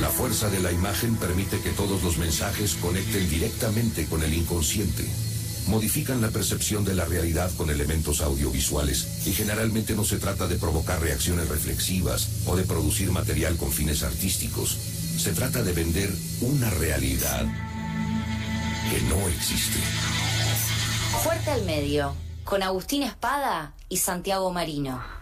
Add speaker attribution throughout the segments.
Speaker 1: La fuerza de la imagen permite que todos los mensajes conecten directamente con el inconsciente. Modifican la percepción de la realidad con elementos audiovisuales y generalmente no se trata de provocar reacciones reflexivas o de producir material con fines artísticos. Se trata de vender una realidad que no existe.
Speaker 2: Fuerte al medio, con Agustín Espada y Santiago Marino.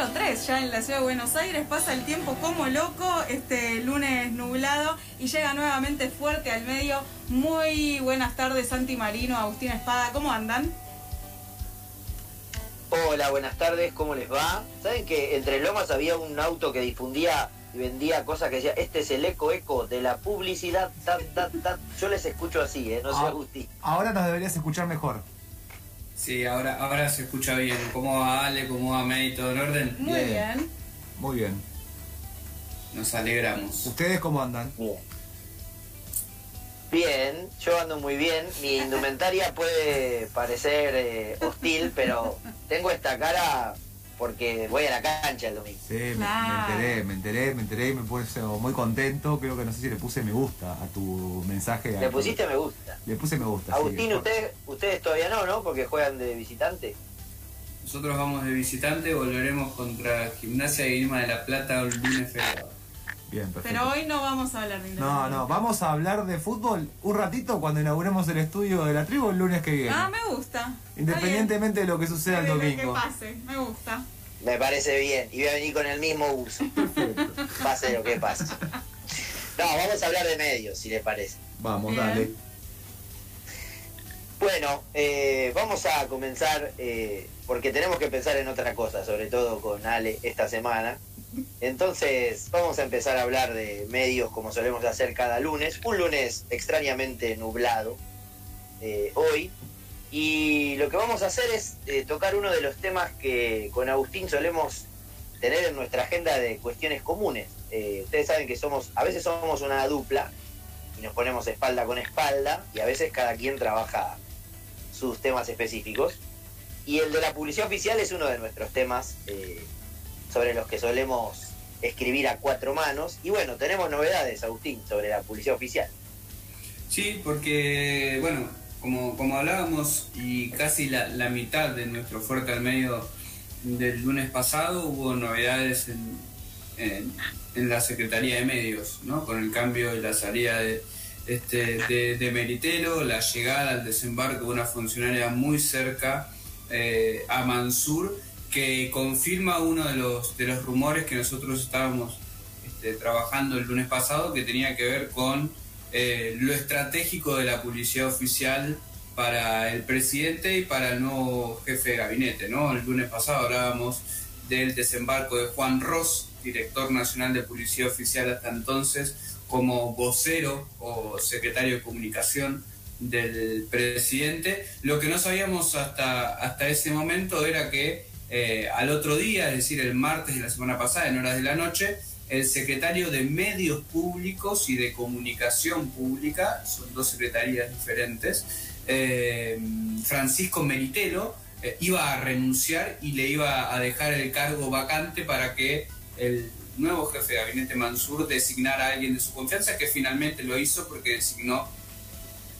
Speaker 3: 15.03 ya en la ciudad de Buenos Aires, pasa el tiempo como loco, este lunes nublado y llega nuevamente fuerte al medio. Muy buenas tardes, Santi Marino, Agustín Espada, ¿cómo andan?
Speaker 4: Hola, buenas tardes, ¿cómo les va? ¿Saben que entre Lomas había un auto que difundía y vendía cosas que decía, este es el eco eco de la publicidad, Yo les escucho así, ¿eh? No sé, ah, Agustín.
Speaker 5: Ahora nos deberías escuchar mejor.
Speaker 6: Sí, ahora, ahora se escucha bien. ¿Cómo va Ale? ¿Cómo va May? ¿Todo en orden?
Speaker 3: Muy bien.
Speaker 5: Muy bien.
Speaker 6: Nos alegramos.
Speaker 5: ¿Ustedes cómo andan?
Speaker 4: Bien. Bien, yo ando muy bien. Mi indumentaria puede parecer eh, hostil, pero tengo esta cara porque voy a la cancha el domingo.
Speaker 5: Sí, me, enteré, me enteré, me enteré y me puse muy contento. Creo que no sé si le puse me gusta a tu mensaje.
Speaker 4: ¿Le pusiste me gusta?
Speaker 5: Le puse me gusta.
Speaker 4: Agustín, ustedes, ustedes todavía no, ¿no? Porque juegan de visitante.
Speaker 6: Nosotros vamos de visitante, volveremos contra Gimnasia y Grima de la Plata el lunes
Speaker 3: feriado. Bien, perfecto. Pero hoy no vamos a hablar de
Speaker 5: No, no, vamos a hablar de fútbol un ratito cuando inauguremos el estudio de la tribu el lunes que viene.
Speaker 3: Ah, me gusta.
Speaker 5: Independientemente de lo que suceda el domingo.
Speaker 3: Que pase, me gusta.
Speaker 4: Me parece bien. Y voy a venir con el mismo uso. pase lo que pase. No, vamos a hablar de medios, si les parece.
Speaker 5: Vamos, dale.
Speaker 4: Bueno, eh, vamos a comenzar eh, porque tenemos que pensar en otra cosa, sobre todo con Ale esta semana. Entonces, vamos a empezar a hablar de medios como solemos hacer cada lunes. Un lunes extrañamente nublado eh, hoy, y lo que vamos a hacer es eh, tocar uno de los temas que con Agustín solemos tener en nuestra agenda de cuestiones comunes. Eh, ustedes saben que somos, a veces somos una dupla y nos ponemos espalda con espalda y a veces cada quien trabaja sus temas específicos. Y el de la publicidad oficial es uno de nuestros temas sobre los que solemos escribir a cuatro manos. Y bueno, tenemos novedades, Agustín, sobre la publicidad oficial.
Speaker 6: Sí, porque, bueno, como, como hablábamos, y casi la, mitad de nuestro fuerte al medio del lunes pasado hubo novedades en, en, la Secretaría de Medios, ¿no? con el cambio de la salida de, este, de, la llegada al desembarco de una funcionaria muy cerca eh, a Mansur, que confirma uno de los, de los rumores que nosotros estábamos este, trabajando el lunes pasado, que tenía que ver con eh, lo estratégico de la publicidad oficial para el presidente y para el nuevo jefe de gabinete. ¿no? El lunes pasado hablábamos del desembarco de Juan Ross, director nacional de publicidad oficial hasta entonces, como vocero o secretario de comunicación del presidente. Lo que no sabíamos hasta, hasta ese momento era que eh, al otro día, es decir, el martes de la semana pasada, en horas de la noche, el secretario de Medios Públicos y de Comunicación Pública, son dos secretarías diferentes, eh, Francisco Meritelo, eh, iba a renunciar y le iba a dejar el cargo vacante para que el nuevo jefe de gabinete Mansur designara a alguien de su confianza, que finalmente lo hizo porque designó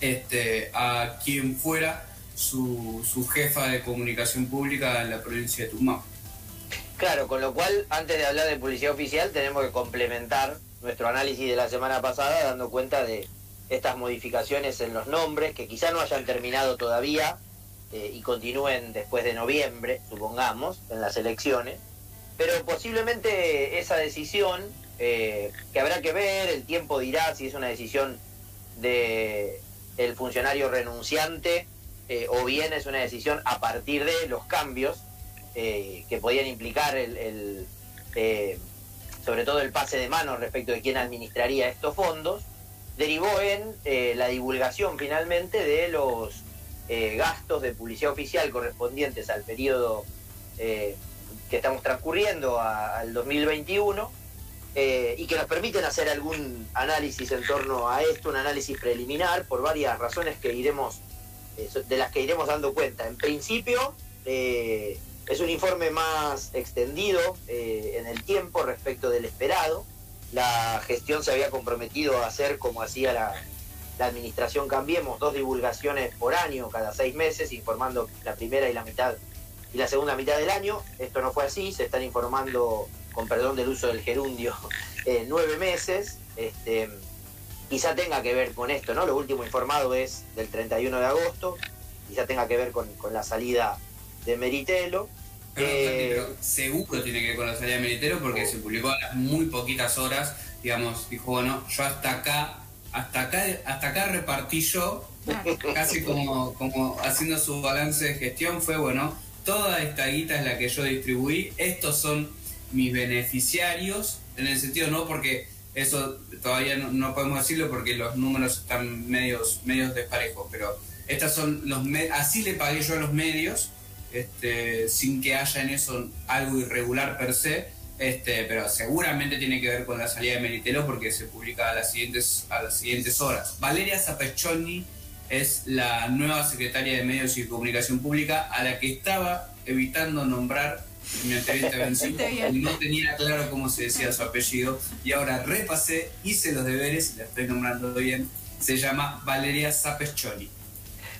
Speaker 6: este, a quien fuera su, su jefa de comunicación pública en la provincia de Tucumán.
Speaker 4: Claro, con lo cual, antes de hablar de publicidad oficial, tenemos que complementar nuestro análisis de la semana pasada, dando cuenta de estas modificaciones en los nombres, que quizá no hayan terminado todavía eh, y continúen después de noviembre, supongamos, en las elecciones. Pero posiblemente esa decisión, eh, que habrá que ver, el tiempo dirá si es una decisión de funcionario renunciante eh, o bien es una decisión a partir de los cambios eh, que podían implicar el, eh, sobre todo el pase de mano respecto de quién administraría estos fondos, derivó en la divulgación finalmente de los gastos de publicidad oficial correspondientes al periodo que estamos transcurriendo al 2021 eh, y que nos permiten hacer algún análisis en torno a esto, un análisis preliminar por varias razones que iremos, de las que iremos dando cuenta. En principio, eh, es un informe más extendido en el tiempo respecto del esperado. La gestión se había comprometido a hacer como hacía la, la administración Cambiemos, dos divulgaciones por año, cada seis meses, informando la primera y la mitad y la segunda mitad del año. Esto no fue así, se están informando con perdón del uso del gerundio, eh, nueve meses. Este, quizá tenga que ver con esto, ¿no? Lo último informado es del 31 de agosto, quizá tenga que ver con, la salida de Meritelo.
Speaker 6: Eh, pero, seguro tiene que ver con la salida de Meritelo porque se publicó a las muy poquitas horas, digamos, dijo, bueno, yo hasta acá, hasta acá, hasta acá repartí yo, casi como, como haciendo su balance de gestión, fue bueno, toda esta guita es la que yo distribuí, estos son mis beneficiarios, en el sentido no porque eso todavía no, podemos decirlo porque los números están medios, medios desparejos, pero estas son los así le pagué yo a los medios, este, sin que haya en eso algo irregular per se, este, pero seguramente tiene que ver con la salida de Meritelo porque se publica a las siguientes, a las siguientes horas. Valeria Zapechoni es la nueva secretaria de Medios y Comunicación Pública a la que estaba evitando nombrar mi no tenía claro cómo se decía su apellido y ahora repasé, hice los deberes y la estoy nombrando bien. Se llama Valeria Sapeschoni.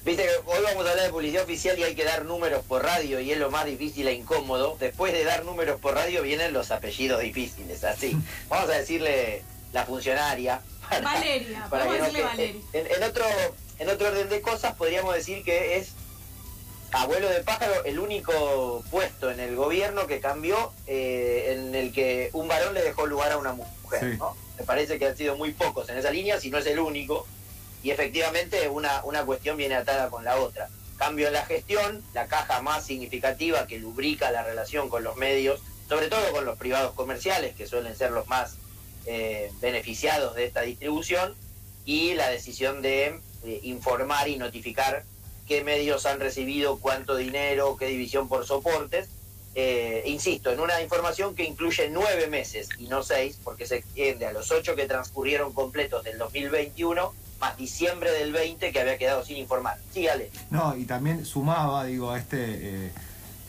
Speaker 4: Viste que hoy vamos a hablar de publicidad oficial y hay que dar números por radio y es lo más difícil e incómodo. Después de dar números por radio vienen los apellidos difíciles, así. Vamos a decirle la funcionaria.
Speaker 3: Valeria, vamos a decirle Valeria.
Speaker 4: en, otro, en otro orden de cosas podríamos decir que es Abuelo de pájaro, el único puesto en el gobierno que cambió eh, en el que un varón le dejó lugar a una mujer. ¿no? Me parece que han sido muy pocos en esa línea, si no es el único. Y efectivamente una, una cuestión viene atada con la otra. Cambio en la gestión, la caja más significativa que lubrica la relación con los medios, sobre todo con los privados comerciales, que suelen ser los más eh, beneficiados de esta distribución, y la decisión de eh, informar y notificar qué medios han recibido cuánto dinero, qué división por soportes. Eh, insisto, en una información que incluye nueve meses y no seis, porque se extiende a los ocho que transcurrieron completos del 2021 más diciembre del 20 que había quedado sin informar. Sí,
Speaker 5: No, y también sumaba, digo, a este... Eh,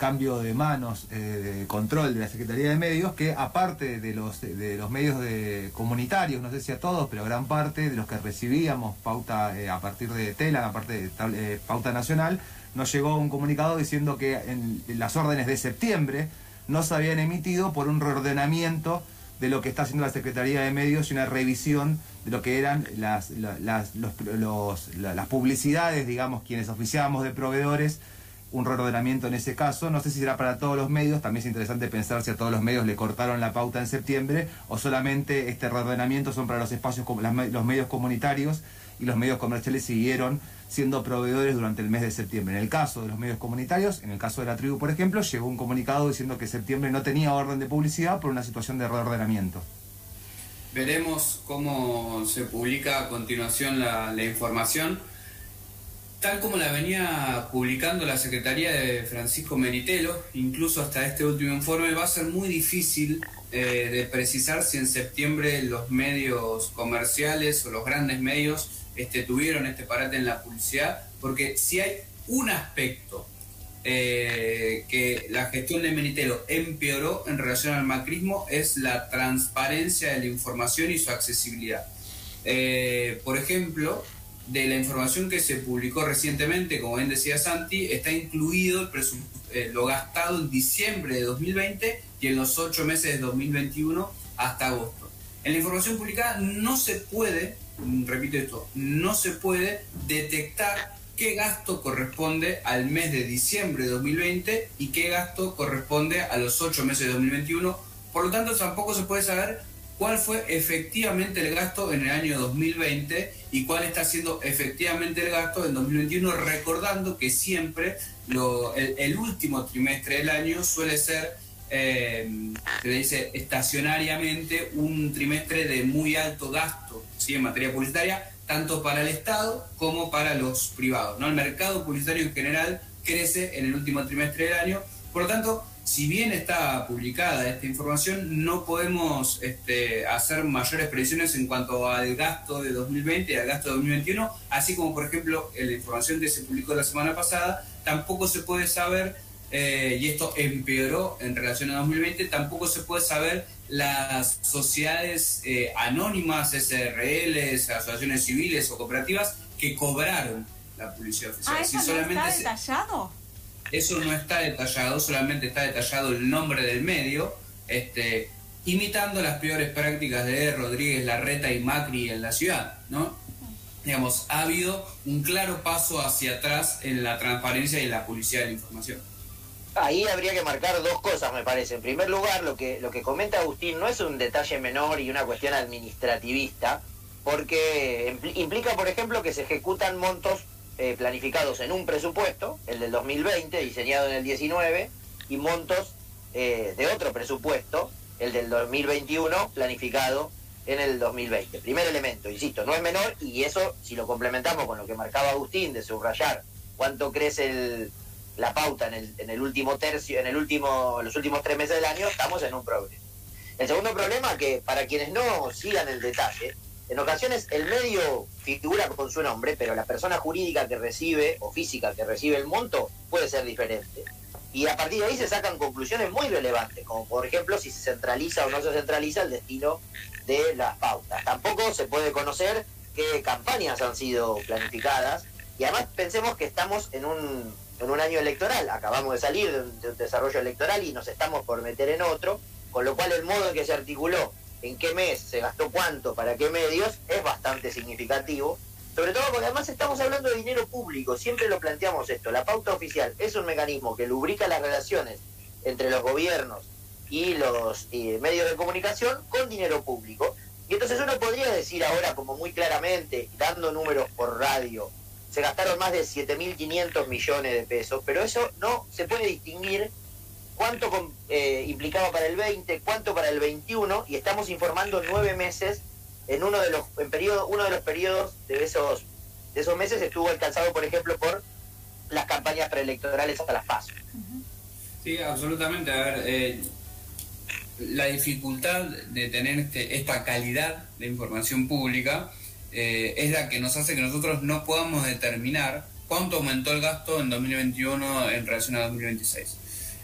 Speaker 5: cambio de manos eh, de control de la Secretaría de Medios, que aparte de los, de los medios de comunitarios, no sé si a todos, pero gran parte de los que recibíamos pauta eh, a partir de TELA, aparte de eh, pauta nacional, nos llegó un comunicado diciendo que las órdenes de septiembre no se habían emitido por un reordenamiento de lo que está haciendo la Secretaría de Medios y una revisión de lo que eran las, las, las publicidades, digamos, quienes oficiábamos de proveedores un reordenamiento en ese caso. No sé si será para todos los medios, también es interesante pensar si a todos los medios le cortaron la pauta en septiembre o solamente este reordenamiento son para los espacios como los medios comunitarios y los medios comerciales siguieron siendo proveedores durante el mes de septiembre. En el caso de los medios comunitarios, en el caso de la tribu, por ejemplo, llegó un comunicado diciendo que septiembre no tenía orden de publicidad por una situación de reordenamiento.
Speaker 6: Veremos cómo se publica a continuación la, la información tal como la venía publicando la Secretaría de Francisco Meritelo, incluso hasta este último informe, va a ser muy difícil eh, de precisar si en septiembre los medios comerciales o los grandes medios este, tuvieron este parate en la publicidad, porque si hay un aspecto eh, que la gestión de Meritelo empeoró en relación al macrismo es la transparencia de la información y su accesibilidad. Eh, por ejemplo, de la información que se publicó recientemente, como bien decía Santi, está incluido eh, lo gastado en diciembre de 2020 y en los ocho meses de 2021 hasta agosto. En la información publicada no se puede, repito esto, no se puede detectar qué gasto corresponde al mes de diciembre de 2020 y qué gasto corresponde a los ocho meses de 2021. Por lo tanto, tampoco se puede saber cuál fue efectivamente el gasto en el año 2020 y cuál está siendo efectivamente el gasto en 2021, recordando que siempre el, último trimestre del año suele ser, eh, se le dice estacionariamente, un trimestre de muy alto gasto ¿sí? en materia publicitaria, tanto para el Estado como para los privados. ¿no? El mercado publicitario en general crece en el último trimestre del año, por lo tanto, si bien está publicada esta información, no podemos este, hacer mayores previsiones en cuanto al gasto de 2020 y al gasto de 2021, así como por ejemplo la información que se publicó la semana pasada, tampoco se puede saber, eh, y esto empeoró en relación a 2020, tampoco se puede saber las sociedades eh, anónimas, SRLs, asociaciones civiles o cooperativas que cobraron la publicidad oficial.
Speaker 3: Ah,
Speaker 6: Si
Speaker 3: ¿eso no
Speaker 6: solamente
Speaker 3: está detallado?
Speaker 6: Eso no está detallado, solamente está detallado el nombre del medio, este, imitando las peores prácticas de Rodríguez Larreta y Macri en la ciudad, ¿no? Digamos, ha habido un claro paso hacia atrás en la transparencia y la publicidad de la información.
Speaker 4: Ahí habría que marcar dos cosas, me parece. En primer lugar, lo que, lo que comenta Agustín no es un detalle menor y una cuestión administrativista, porque impl- implica, por ejemplo, que se ejecutan montos eh, planificados en un presupuesto, el del 2020, diseñado en el 19, y montos eh, de otro presupuesto, el del 2021, planificado en el 2020. Primer elemento, insisto, no es menor y eso, si lo complementamos con lo que marcaba Agustín de subrayar cuánto crece el, la pauta en el, en el último tercio, en el último, los últimos tres meses del año, estamos en un problema. El segundo problema, que para quienes no sigan el detalle, en ocasiones el medio figura con su nombre, pero la persona jurídica que recibe o física que recibe el monto puede ser diferente. Y a partir de ahí se sacan conclusiones muy relevantes, como por ejemplo si se centraliza o no se centraliza el destino de las pautas. Tampoco se puede conocer qué campañas han sido planificadas y además pensemos que estamos en un, en un año electoral, acabamos de salir de un, de un desarrollo electoral y nos estamos por meter en otro, con lo cual el modo en que se articuló, en qué mes se gastó cuánto, para qué medios, es bastante significativo. Sobre todo porque además estamos hablando de dinero público, siempre lo planteamos esto, la pauta oficial es un mecanismo que lubrica las relaciones entre los gobiernos y los eh, medios de comunicación con dinero público. Y entonces uno podría decir ahora como muy claramente, dando números por radio, se gastaron más de 7.500 millones de pesos, pero eso no se puede distinguir cuánto eh, implicaba para el 20, cuánto para el 21, y estamos informando nueve meses en uno de los en periodo, uno de los periodos de esos de esos meses estuvo alcanzado, por ejemplo, por las campañas preelectorales hasta las PASO.
Speaker 6: Sí, absolutamente. A ver, eh, la dificultad de tener este, esta calidad de información pública eh, es la que nos hace que nosotros no podamos determinar cuánto aumentó el gasto en 2021 en relación a 2026,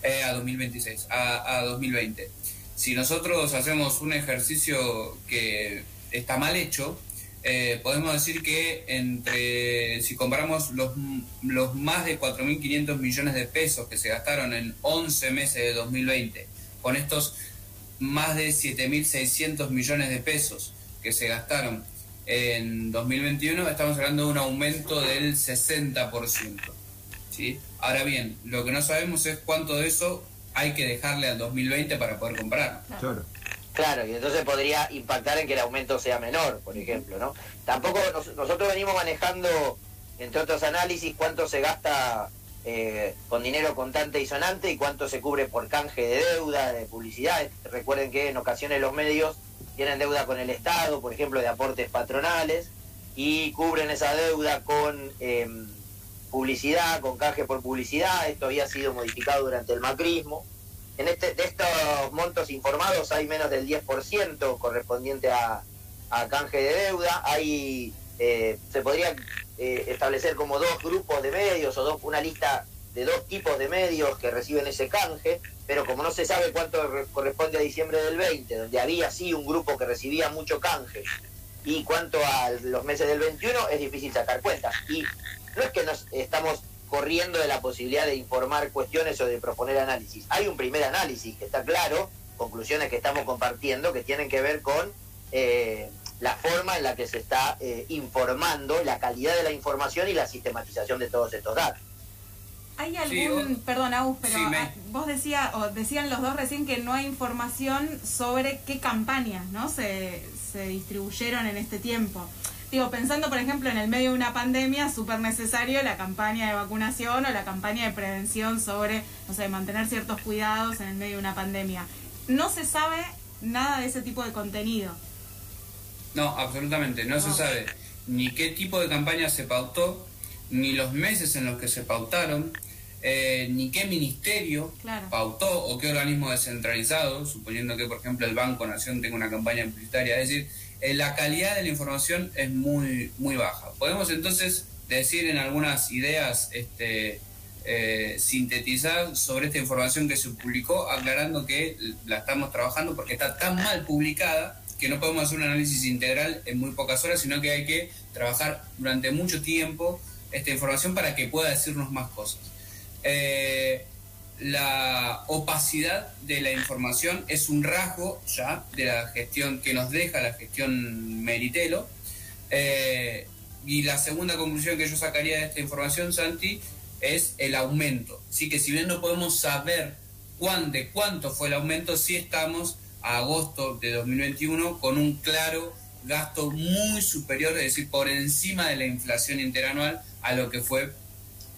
Speaker 6: eh, a 2026, a, a 2020. Si nosotros hacemos un ejercicio que está mal hecho, eh, podemos decir que entre, si comparamos los, los más de 4.500 millones de pesos que se gastaron en 11 meses de 2020, con estos más de 7.600 millones de pesos que se gastaron en 2021, estamos hablando de un aumento del 60%. ¿sí? Ahora bien, lo que no sabemos es cuánto de eso hay que dejarle al 2020 para poder comprar.
Speaker 5: Claro.
Speaker 4: Claro, y entonces podría impactar en que el aumento sea menor, por ejemplo, ¿no? Tampoco nos- nosotros venimos manejando, entre otros análisis, cuánto se gasta eh, con dinero contante y sonante y cuánto se cubre por canje de deuda, de publicidad. Recuerden que en ocasiones los medios tienen deuda con el Estado, por ejemplo, de aportes patronales, y cubren esa deuda con eh, publicidad, con canje por publicidad. Esto había sido modificado durante el macrismo. En este, de estos montos informados hay menos del 10% correspondiente a, a canje de deuda. Hay, eh, se podría eh, establecer como dos grupos de medios o dos, una lista de dos tipos de medios que reciben ese canje, pero como no se sabe cuánto re- corresponde a diciembre del 20, donde había sí un grupo que recibía mucho canje, y cuánto a los meses del 21, es difícil sacar cuentas. Y no es que nos estamos corriendo de la posibilidad de informar cuestiones o de proponer análisis. Hay un primer análisis que está claro, conclusiones que estamos compartiendo, que tienen que ver con eh, la forma en la que se está eh, informando, la calidad de la información y la sistematización de todos estos datos.
Speaker 3: ¿Hay
Speaker 6: Sí,
Speaker 3: algún,
Speaker 6: o-
Speaker 3: perdón, Agus, pero
Speaker 6: Sí, me-
Speaker 3: ah, vos decía, o decían los dos recién que no hay información sobre qué campañas, ¿no? Se, se distribuyeron en este tiempo. Digo, pensando, por ejemplo, en el medio de una pandemia, súper necesario la campaña de vacunación o la campaña de prevención sobre, no sé, mantener ciertos cuidados en el medio de una pandemia. No se sabe nada de ese tipo de contenido.
Speaker 6: No, absolutamente. No se sabe ni qué tipo de campaña se pautó, ni los meses en los que se pautaron. eh, ni qué ministerio
Speaker 3: Claro.
Speaker 6: pautó o qué organismo descentralizado, suponiendo que, por ejemplo, el Banco Nación tenga una campaña publicitaria. Es decir, eh, la calidad de la información es muy, muy baja. Podemos entonces decir en algunas ideas este, eh, sintetizar sobre esta información que se publicó, aclarando que la estamos trabajando porque está tan mal publicada que no podemos hacer un análisis integral en muy pocas horas, sino que hay que trabajar durante mucho tiempo esta información para que pueda decirnos más cosas. Eh, la opacidad de la información es un rasgo ya de la gestión que nos deja la gestión Meritelo. Eh, y la segunda conclusión que yo sacaría de esta información, Santi, es el aumento. Así que si bien no podemos saber cuán, de cuánto fue el aumento, sí estamos a agosto de 2021 con un claro gasto muy superior, es decir, por encima de la inflación interanual a lo que fue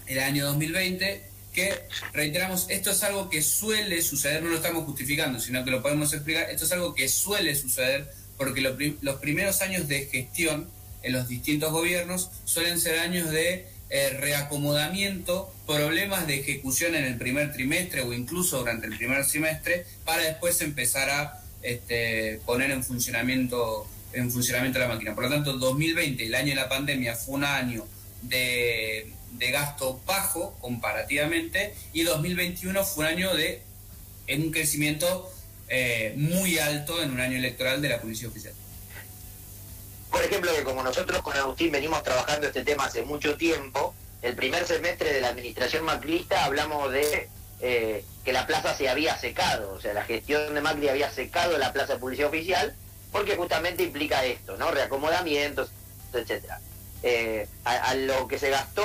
Speaker 6: el año 2020, que reiteramos, esto es algo que suele suceder, no lo estamos justificando, sino que lo podemos explicar, esto es algo que suele suceder porque los primeros años de gestión en los distintos gobiernos suelen ser años de eh, reacomodamiento, problemas de ejecución en el primer trimestre o incluso durante el primer semestre, para después empezar a este, poner en funcionamiento, en funcionamiento la máquina. Por lo tanto, 2020, el año de la pandemia, fue un año de, de gasto bajo comparativamente y 2021 fue un año de en un crecimiento eh, muy alto en un año electoral de la Policía Oficial.
Speaker 4: Por ejemplo, que como nosotros con Agustín venimos trabajando este tema hace mucho tiempo, el primer semestre de la administración macrista hablamos de eh, que la plaza se había secado, o sea, la gestión de Macri había secado la plaza de publicidad oficial, porque justamente implica esto, ¿no? Reacomodamientos, etcétera. Eh, a, lo que se gastó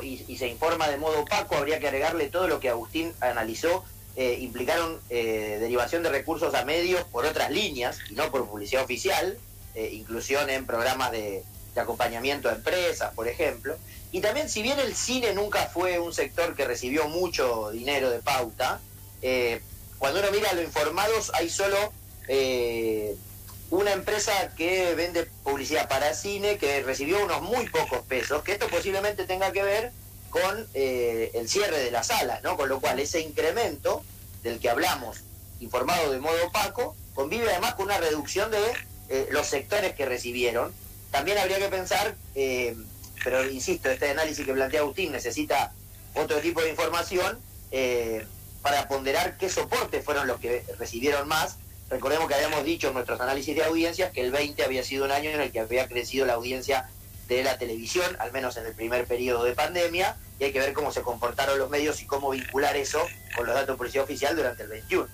Speaker 4: y, se informa de modo opaco, habría que agregarle todo lo que Agustín analizó. eh, implicaron eh, derivación de recursos a medios por otras líneas y no por publicidad oficial, inclusión en programas de, acompañamiento a empresas, por ejemplo. Y también, si bien el cine nunca fue un sector que recibió mucho dinero de pauta, cuando uno mira a los informados, hay solo una empresa que vende publicidad para cine que recibió unos muy pocos pesos, que esto posiblemente tenga que ver con eh, el cierre de las salas, ¿no? Con lo cual ese incremento del que hablamos, informado de modo opaco, convive además con una reducción de eh, los sectores que recibieron. También habría que pensar, eh, pero insisto, este análisis que plantea Agustín necesita otro tipo de información eh, para ponderar qué soportes fueron los que recibieron más. Recordemos que habíamos dicho en nuestros análisis de audiencias que el 20 había sido un año en el que había crecido la audiencia de la televisión, al menos en el primer periodo de pandemia, y hay que ver cómo se comportaron los medios y cómo vincular eso con los datos de policía oficial durante el 21.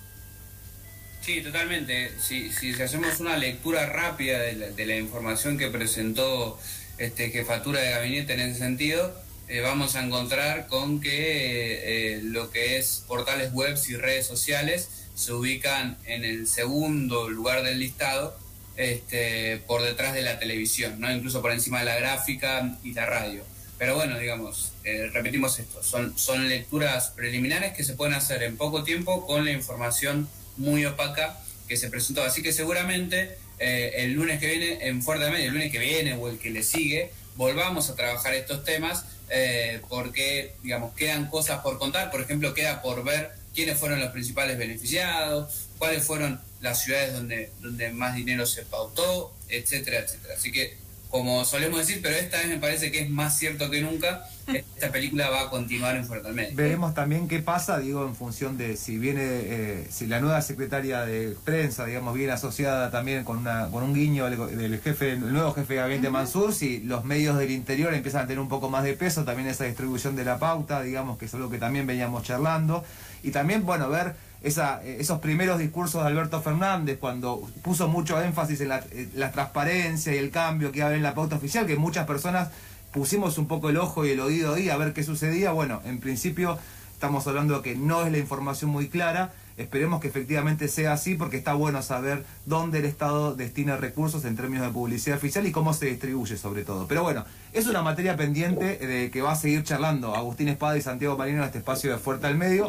Speaker 6: Sí, totalmente. Si, si hacemos una lectura rápida de la, de la información que presentó este jefatura de gabinete en ese sentido, eh, vamos a encontrar con que eh, eh, lo que es portales web y redes sociales se ubican en el segundo lugar del listado este, por detrás de la televisión, ¿no? incluso por encima de la gráfica y la radio. Pero bueno, digamos, eh, repetimos esto, son, son lecturas preliminares que se pueden hacer en poco tiempo con la información muy opaca que se presentó. Así que seguramente eh, el lunes que viene, en Fuerte Medio, el lunes que viene o el que le sigue, volvamos a trabajar estos temas eh, porque, digamos, quedan cosas por contar. Por ejemplo, queda por ver quiénes fueron los principales beneficiados, cuáles fueron las ciudades donde, donde más dinero se pautó, etcétera, etcétera. Así que, como solemos decir, pero esta vez me parece que es más cierto que nunca, esta película va a continuar en Fuerte Medio.
Speaker 5: Veremos también qué pasa, digo, en función de si viene, eh, si la nueva secretaria de prensa, digamos, viene asociada también con una con un guiño del, del jefe, el nuevo jefe de gabinete Mansur, si los medios del interior empiezan a tener un poco más de peso, también esa distribución de la pauta, digamos, que es algo que también veníamos charlando, y también, bueno, ver esa, esos primeros discursos de Alberto Fernández, cuando puso mucho énfasis en la, en la transparencia y el cambio que iba a haber en la pauta oficial, que muchas personas pusimos un poco el ojo y el oído ahí a ver qué sucedía. Bueno, en principio estamos hablando de que no es la información muy clara. Esperemos que efectivamente sea así porque está bueno saber dónde el Estado destina recursos en términos de publicidad oficial y cómo se distribuye sobre todo. Pero bueno, es una materia pendiente de que va a seguir charlando Agustín Espada y Santiago Marino en este espacio de Fuerte al Medio.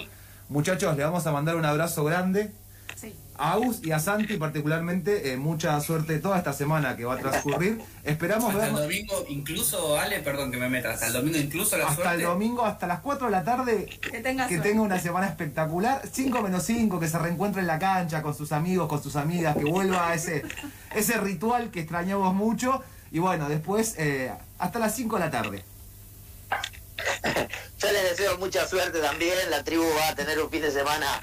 Speaker 5: Muchachos, le vamos a mandar un abrazo grande.
Speaker 3: Sí.
Speaker 5: A Agus y a Santi particularmente, eh, mucha suerte toda esta semana que va a transcurrir. Esperamos
Speaker 6: Hasta
Speaker 5: ver
Speaker 6: el domingo, incluso, Ale, perdón que me meta, hasta el domingo incluso la
Speaker 5: hasta
Speaker 6: suerte.
Speaker 5: el domingo, hasta las 4 de la tarde,
Speaker 3: Que tenga
Speaker 5: que tenga una semana espectacular. 5 menos 5, que se reencuentre en la cancha con sus amigos, con sus amigas, que vuelva a ese, ese ritual que extrañamos mucho. Y bueno, después eh, hasta las 5 de la tarde.
Speaker 4: Yo les deseo mucha suerte también. La tribu va a tener un fin de semana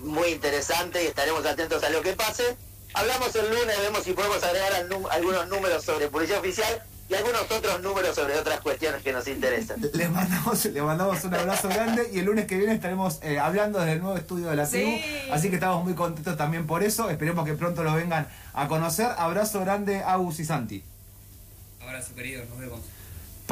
Speaker 4: muy interesante y estaremos atentos a lo que pase. Hablamos el lunes, vemos si podemos agregar algunos números sobre policía oficial y algunos otros números sobre otras cuestiones que nos interesan.
Speaker 5: Les mandamos, les mandamos un abrazo grande y el lunes que viene estaremos eh, hablando desde el nuevo estudio de la
Speaker 3: Sí.
Speaker 5: tribu. Así que estamos muy contentos también por eso. Esperemos que pronto lo vengan a conocer. Abrazo grande, Agus y Santi.
Speaker 6: Abrazo, queridos, nos vemos.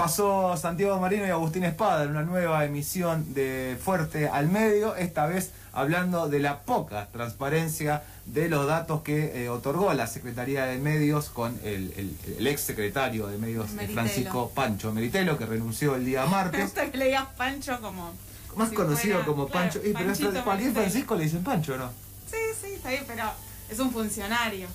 Speaker 5: Pasó Santiago Marino y Agustín Espada en una nueva emisión de Fuerte al Medio, esta vez hablando de la poca transparencia de los datos que eh, otorgó la Secretaría de Medios con el, el- el ex secretario de Medios eh,
Speaker 3: Meritelo.
Speaker 5: Francisco Pancho Meritelo, que renunció el día
Speaker 3: Me
Speaker 5: martes.
Speaker 3: gusta que le digas Pancho como.
Speaker 5: Más
Speaker 3: si
Speaker 5: conocido
Speaker 3: fuera-
Speaker 5: como
Speaker 3: claro,
Speaker 5: Pancho. Y, pero cualquier. Francisco le dicen Pancho, ¿no?
Speaker 3: Sí, sí, está bien, pero es un funcionario.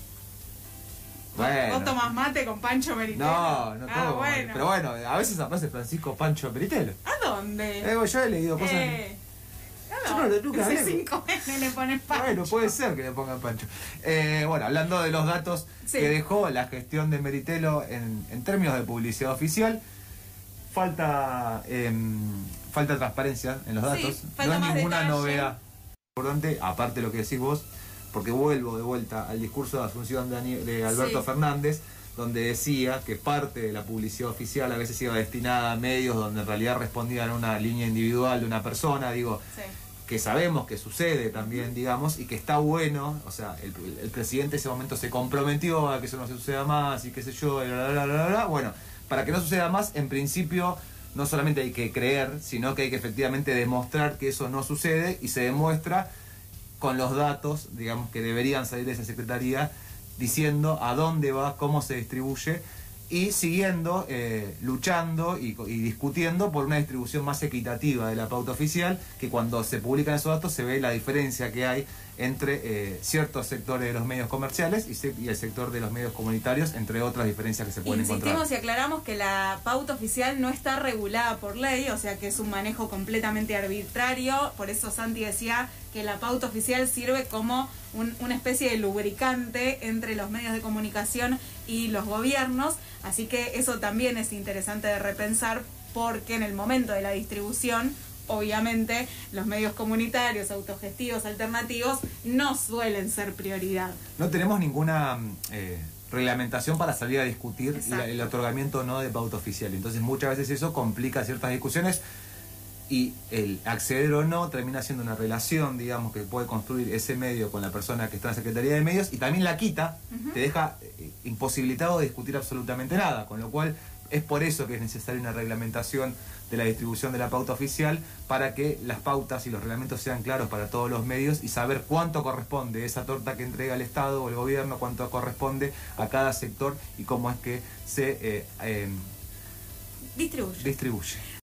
Speaker 5: Bueno.
Speaker 3: ¿Vos tomás mate con Pancho Meritelo?
Speaker 5: No, no
Speaker 3: ah,
Speaker 5: todo.
Speaker 3: bueno.
Speaker 5: Pero bueno, a veces aparece Francisco Pancho Meritelo.
Speaker 3: ¿A dónde?
Speaker 5: Eh, yo he leído cosas.
Speaker 3: Eh,
Speaker 5: Yo no lo- nunca
Speaker 3: ese
Speaker 5: hablé.
Speaker 3: 5N le pones Pancho.
Speaker 5: Bueno, puede ser que le pongan Pancho. Eh, bueno, hablando de los datos
Speaker 3: Sí.
Speaker 5: que dejó la gestión de Meritelo en, en términos de publicidad oficial, falta em, falta transparencia en los
Speaker 3: Sí,
Speaker 5: datos.
Speaker 3: falta
Speaker 5: no
Speaker 3: más
Speaker 5: ninguna
Speaker 3: detalle.
Speaker 5: novedad importante, aparte de lo que decís vos, porque vuelvo de vuelta al discurso de Asunción de, Alberto
Speaker 3: Sí.
Speaker 5: Fernández, donde decía que parte de la publicidad oficial a veces iba destinada a medios donde en realidad respondían a una línea individual de una persona, digo,
Speaker 3: Sí.
Speaker 5: que sabemos que sucede también, digamos, y que está bueno, o sea, el, el presidente en ese momento se comprometió a que eso no se suceda más y qué sé yo, y bla, bla, bla, bla. bueno, para que no suceda más, en principio no solamente hay que creer, sino que hay que efectivamente demostrar que eso no sucede y se demuestra con los datos, digamos, que deberían salir de esa secretaría, diciendo a dónde va, cómo se distribuye y siguiendo, eh, luchando y, y discutiendo por una distribución más equitativa de la pauta oficial, que cuando se publican esos datos se ve la diferencia que hay entre eh, ciertos sectores de los medios comerciales y, se- y el sector de los medios comunitarios, entre otras diferencias que se pueden
Speaker 3: Insistimos
Speaker 5: encontrar.
Speaker 3: y aclaramos que la pauta oficial no está regulada por ley, o sea que es un manejo completamente arbitrario. Por eso Santi decía que la pauta oficial sirve como un- una especie de lubricante entre los medios de comunicación y los gobiernos. Así que eso también es interesante de repensar porque en el momento de la distribución obviamente los medios comunitarios, autogestivos, alternativos, no suelen ser prioridad.
Speaker 5: No tenemos ninguna mm, eh, reglamentación para salir a discutir la- el otorgamiento o no de pauta oficial. Entonces muchas veces eso complica ciertas discusiones y el acceder o no termina siendo una relación, digamos, que puede construir ese medio con la persona que está en la Secretaría de Medios y también la quita, te deja eh, imposibilitado de discutir absolutamente nada, con lo cual es por eso que es necesaria una reglamentación de la distribución de la pauta oficial para que las pautas y los reglamentos sean claros para todos los medios y saber cuánto corresponde esa torta que entrega el Estado o el gobierno, cuánto corresponde a cada sector y cómo es que se eh, eh,
Speaker 3: Distribuye.
Speaker 5: distribuye.